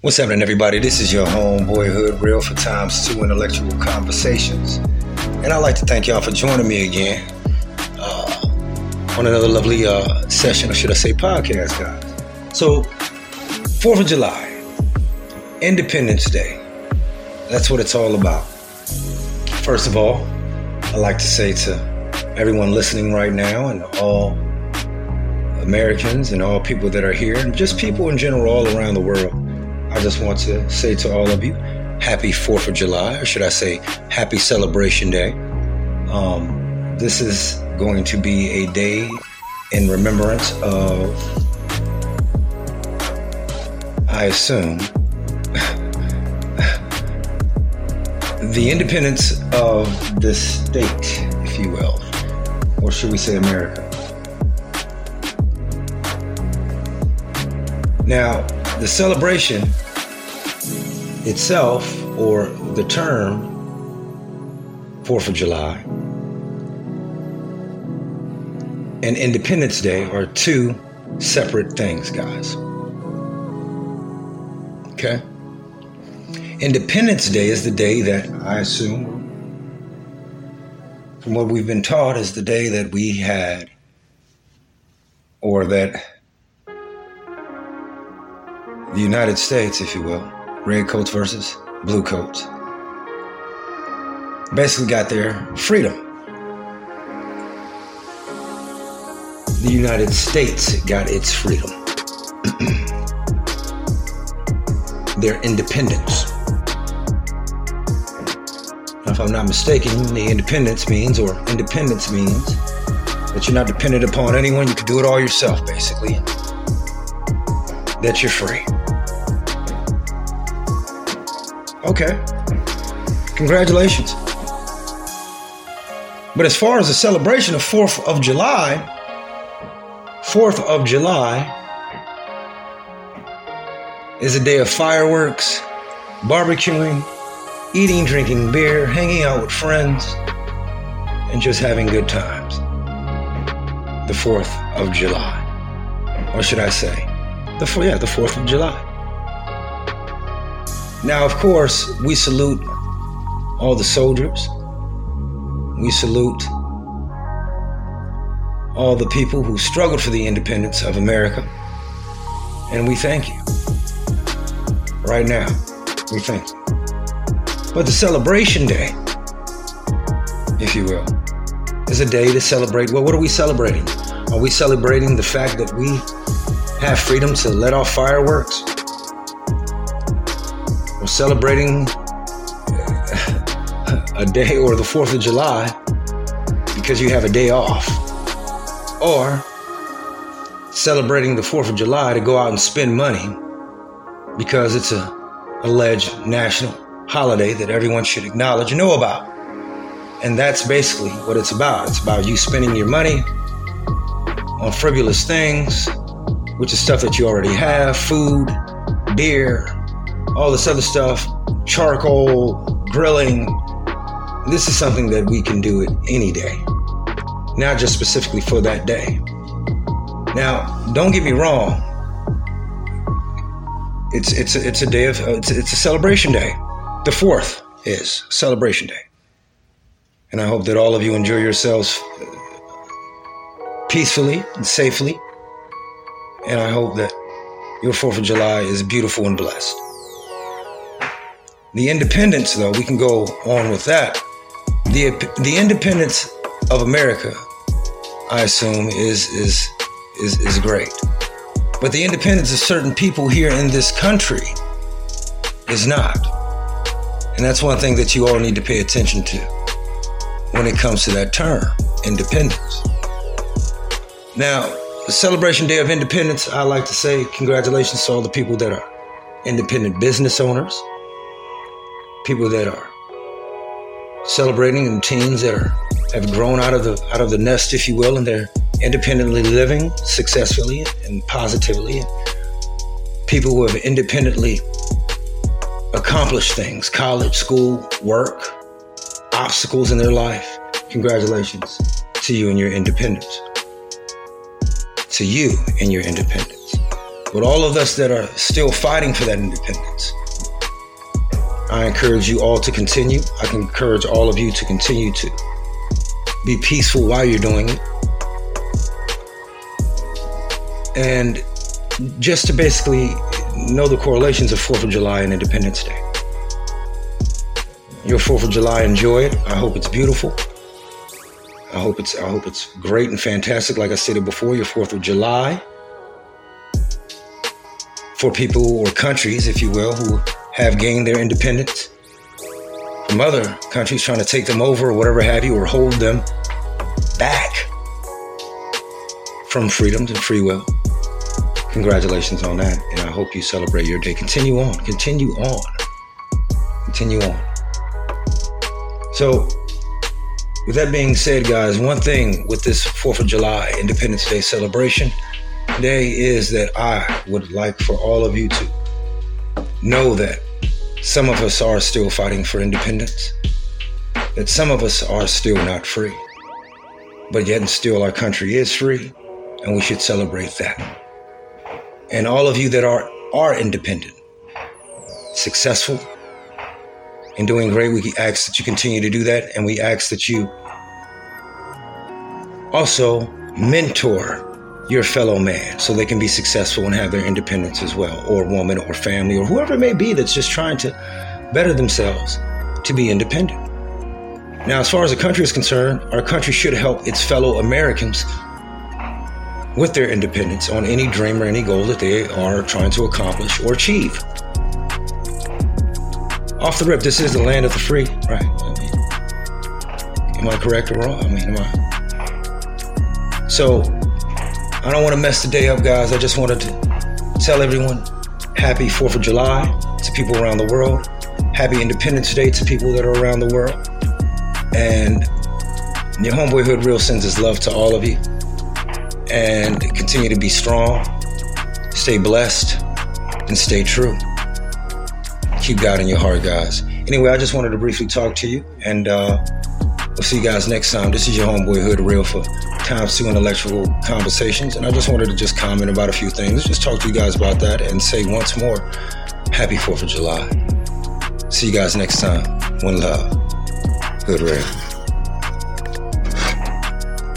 What's happening, everybody? This is your homeboy H'udreal for Tymez 2 Intellectual Conversations. And I'd like to thank y'all for joining me again uh, on another lovely uh, session, or should I say podcast, guys. So, 4th of July, Independence Day. That's what it's all about. First of all, I'd like to say to everyone listening right now and all Americans and all people that are here, and just people in general all around the world I just want to say to all of you, happy 4th of July, or should I say, happy Celebration Day. Um, this is going to be a day in remembrance of, I assume, the independence of the state, if you will, or should we say America. Now, the celebration itself, or the term 4th of July, and Independence Day are two separate things, guys. Okay? Independence Day is the day that I assume, from what we've been taught, is the day that we had, or that the United States, if you will, red coats versus blue coats, basically got their freedom. The United States got its freedom, their independence. Now, if I'm not mistaken, the independence means, or independence means, that you're not dependent upon anyone. You can do it all yourself, basically. That you're free. Okay. Congratulations. But as far as the celebration of 4th of July, 4th of July is a day of fireworks, barbecuing, eating, drinking beer, hanging out with friends, and just having good times. The 4th of July. Or should I say, the, yeah, the 4th of July. Now, of course, we salute all the soldiers. We salute all the people who struggled for the independence of America. And we thank you. Right now, we thank you. But the celebration day, if you will, is a day to celebrate. Well, what are we celebrating? Are we celebrating the fact that we have freedom to let off fireworks? Celebrating a day or the 4th of July because you have a day off. Or celebrating the 4th of July to go out and spend money because it's a alleged national holiday that everyone should acknowledge and know about. And that's basically what it's about. It's about you spending your money on frivolous things, which is stuff that you already have food, beer, all this other stuff, charcoal, grilling. This is something that we can do it any day, not just specifically for that day. Now, don't get me wrong. It's it's a, it's a day of it's, it's a celebration day. The fourth is celebration day, and I hope that all of you enjoy yourselves uh, peacefully and safely. And I hope that your Fourth of July is beautiful and blessed. The independence, though, we can go on with that. The, the independence of America, I assume, is, is, is, is great. But the independence of certain people here in this country is not. And that's one thing that you all need to pay attention to when it comes to that term, independence. Now, the celebration day of independence, I like to say congratulations to all the people that are independent business owners, people that are celebrating and teens that are have grown out of the out of the nest, if you will, and they're independently living successfully and positively. People who have independently accomplished things, college, school, work, obstacles in their life. Congratulations to you and your independence. To you and your independence. But all of us that are still fighting for that independence, I encourage you all to continue. I can encourage all of you to continue to be peaceful while you're doing it. And just to basically know the correlations of 4th of July and Independence Day. Your 4th of July, enjoy it. I hope it's beautiful. I hope it's I hope it's great and fantastic. Like I stated before, your 4th of July for people or countries, if you will, who have gained their independence from other countries trying to take them over or whatever have you, or hold them back from freedom and free will. Congratulations on that, and I hope you celebrate your day. Continue on, continue on, continue on. So, with that being said, guys, one thing with this 4th of July Independence Day celebration today is that I would like for all of you to know that some of us are still fighting for independence, that some of us are still not free, but yet and still our country is free, and we should celebrate that. And all of you that are are independent, successful, and doing great, we ask that you continue to do that, and we ask that you also mentor your fellow man so they can be successful and have their independence as well, or woman, or family, or whoever it may be that's just trying to better themselves to be independent. Now, as far as the country is concerned, our country should help its fellow Americans with their independence on any dream or any goal that they are trying to accomplish or achieve. Off the rip, this is the land of the free, right? I mean, am I correct or wrong? I mean, am I? So, I don't want to mess the day up, guys. I just wanted to tell everyone happy 4th of July to people around the world. Happy Independence Day to people that are around the world. And your homeboy H'udreal sends his love to all of you. And continue to be strong, stay blessed, and stay true. Keep God in your heart, guys. Anyway, I just wanted to briefly talk to you, and uh, we'll see you guys next time. This is your homeboy H'udreal for Tymez two intellectual conversations. And I just wanted to just comment about a few things, just talk to you guys about that and say once more, happy 4th of July. See you guys next time. One love. Good rain.